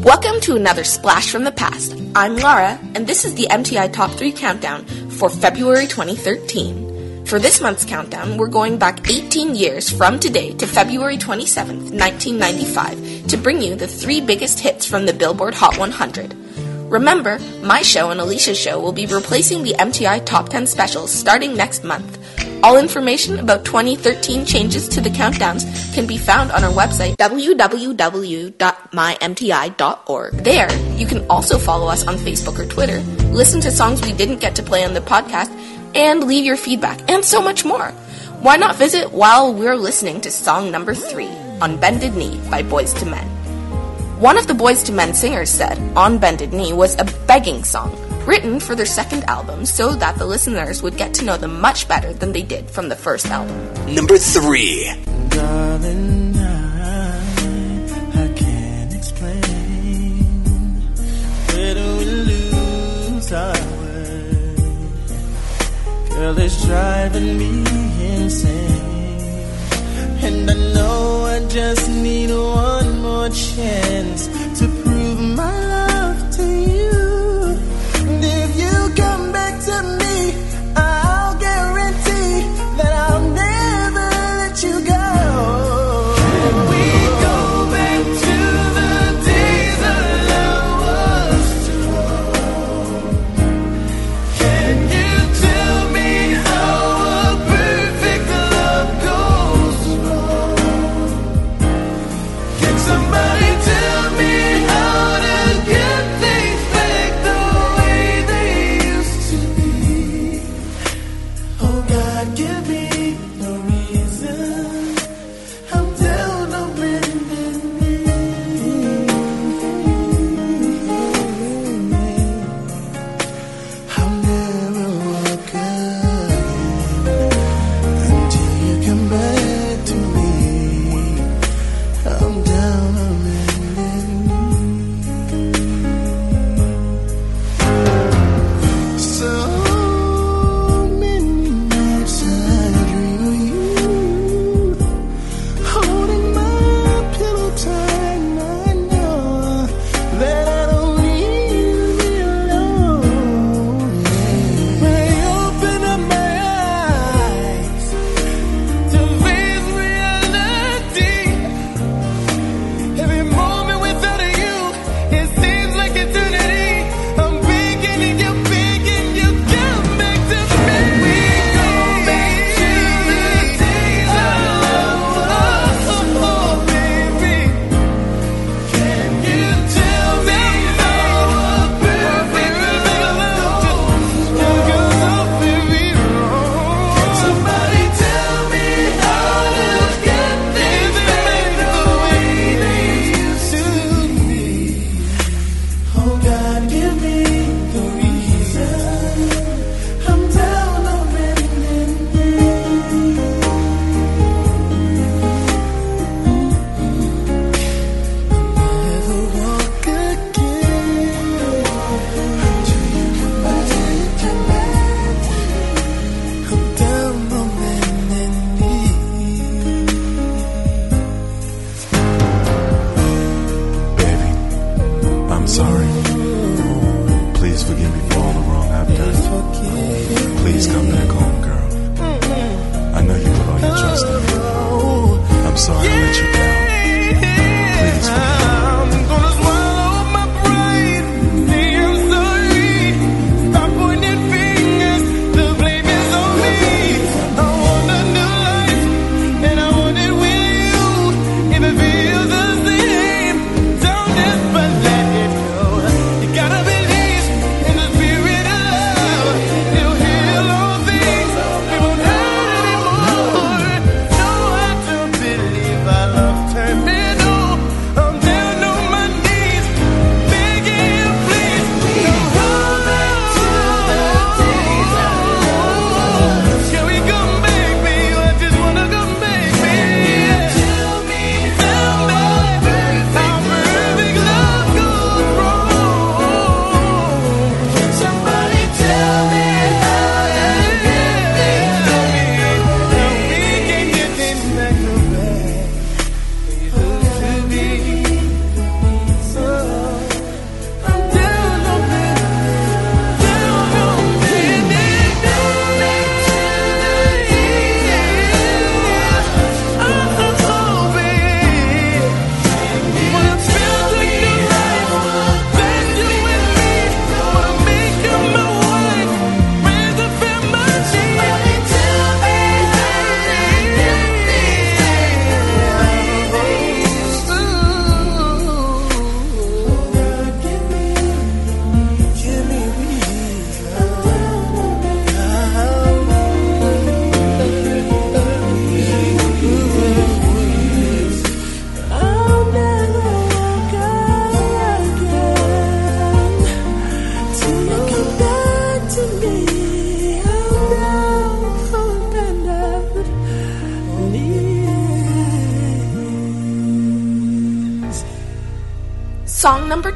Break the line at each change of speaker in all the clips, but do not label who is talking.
Welcome to another Splash from the Past. I'm Lara, and this is the MTI Top 3 Countdown for February 2013. For this month's countdown, we're going back 18 years from today to February 27th, 1995, to bring you the three biggest hits from the Billboard Hot 100. Remember, my show and Alisha's show will be replacing the MTI Top 10 specials starting next month. All information about 2013 changes to the countdowns can be found on our website, www.mymti.org. There, you can also follow us on Facebook or Twitter, listen to songs we didn't get to play on the podcast, and leave your feedback, and so much more. Why not visit while we're listening to song number three, On Bended Knee by Boyz II Men? One of the Boyz II Men singers said, On Bended Knee was a begging song written for their second album so that the listeners would get to know them much better than they did from the first album.
Number three.
Darling, I, I can't explain. Where do we lose our way? Girl, it's driving me insane. And I know I just need one more chance to prove my love to you.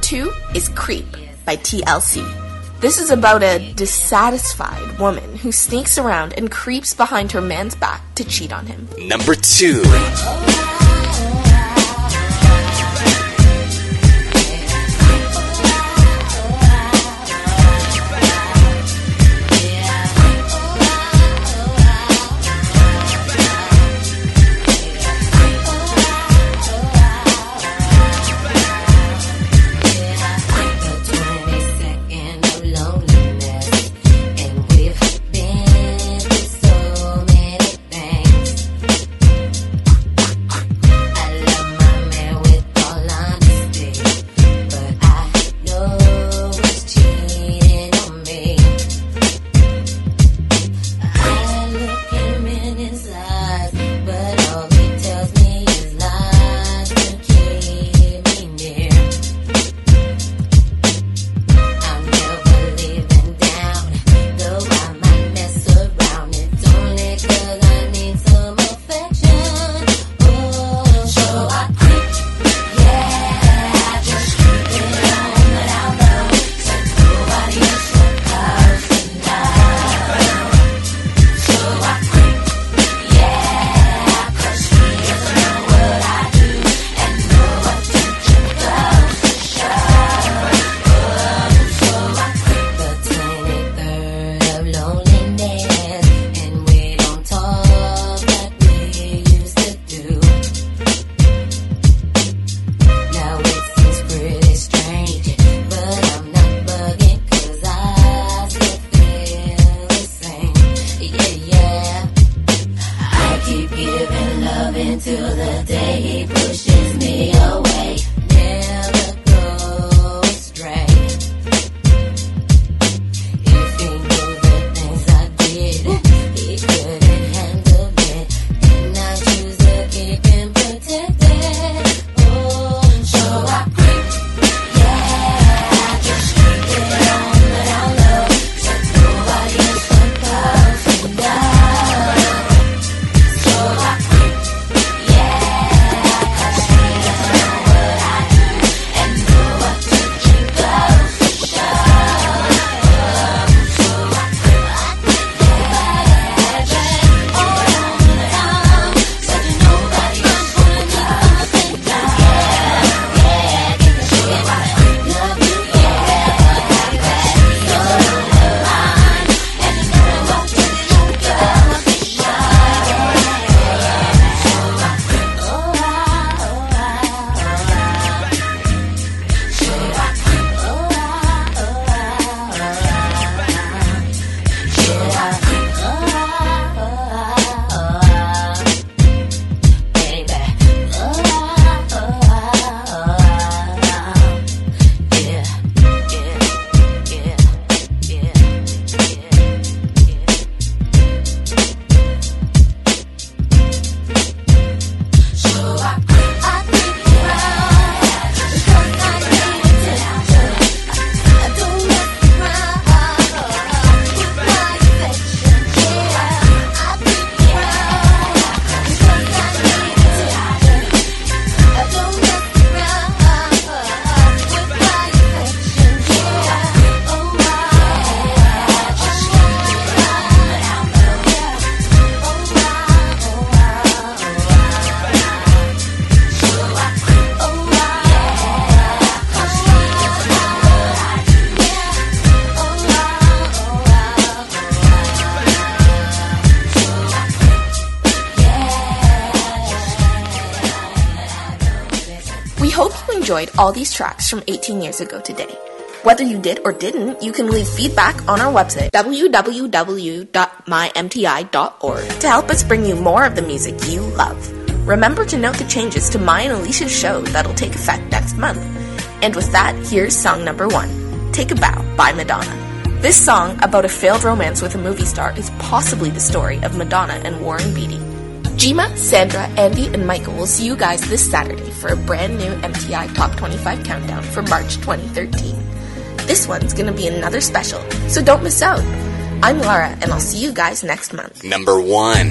Two is Creep by TLC. This is about a dissatisfied woman who sneaks around and creeps behind her man's back to cheat on him.
Number two.
Giving love until the day he pushes
hope you enjoyed all these tracks from 18 years ago today. Whether you did or didn't, you can leave feedback on our website, www.mymti.org, to help us bring you more of the music you love. Remember to note the changes to my and Alisha's show that'll take effect next month. And with that, here's song number one Take a Bow by Madonna. This song, about a failed romance with a movie star, is possibly the story of Madonna and Warren Beatty. Jima, Sandra, Andy, and Michael will see you guys this Saturday for a brand new MTI Top 25 Countdown for March 2013. This one's going to be another special, so don't miss out. I'm Lara, and I'll see you guys next month.
Number one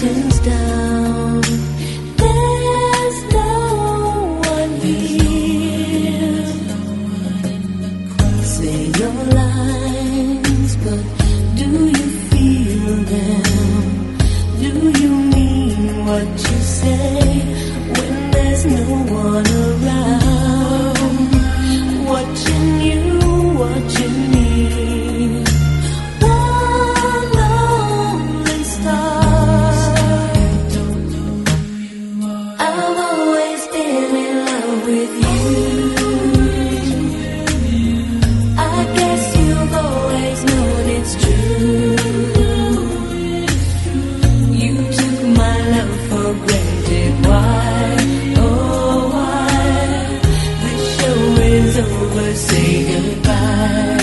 turns down. 陪伴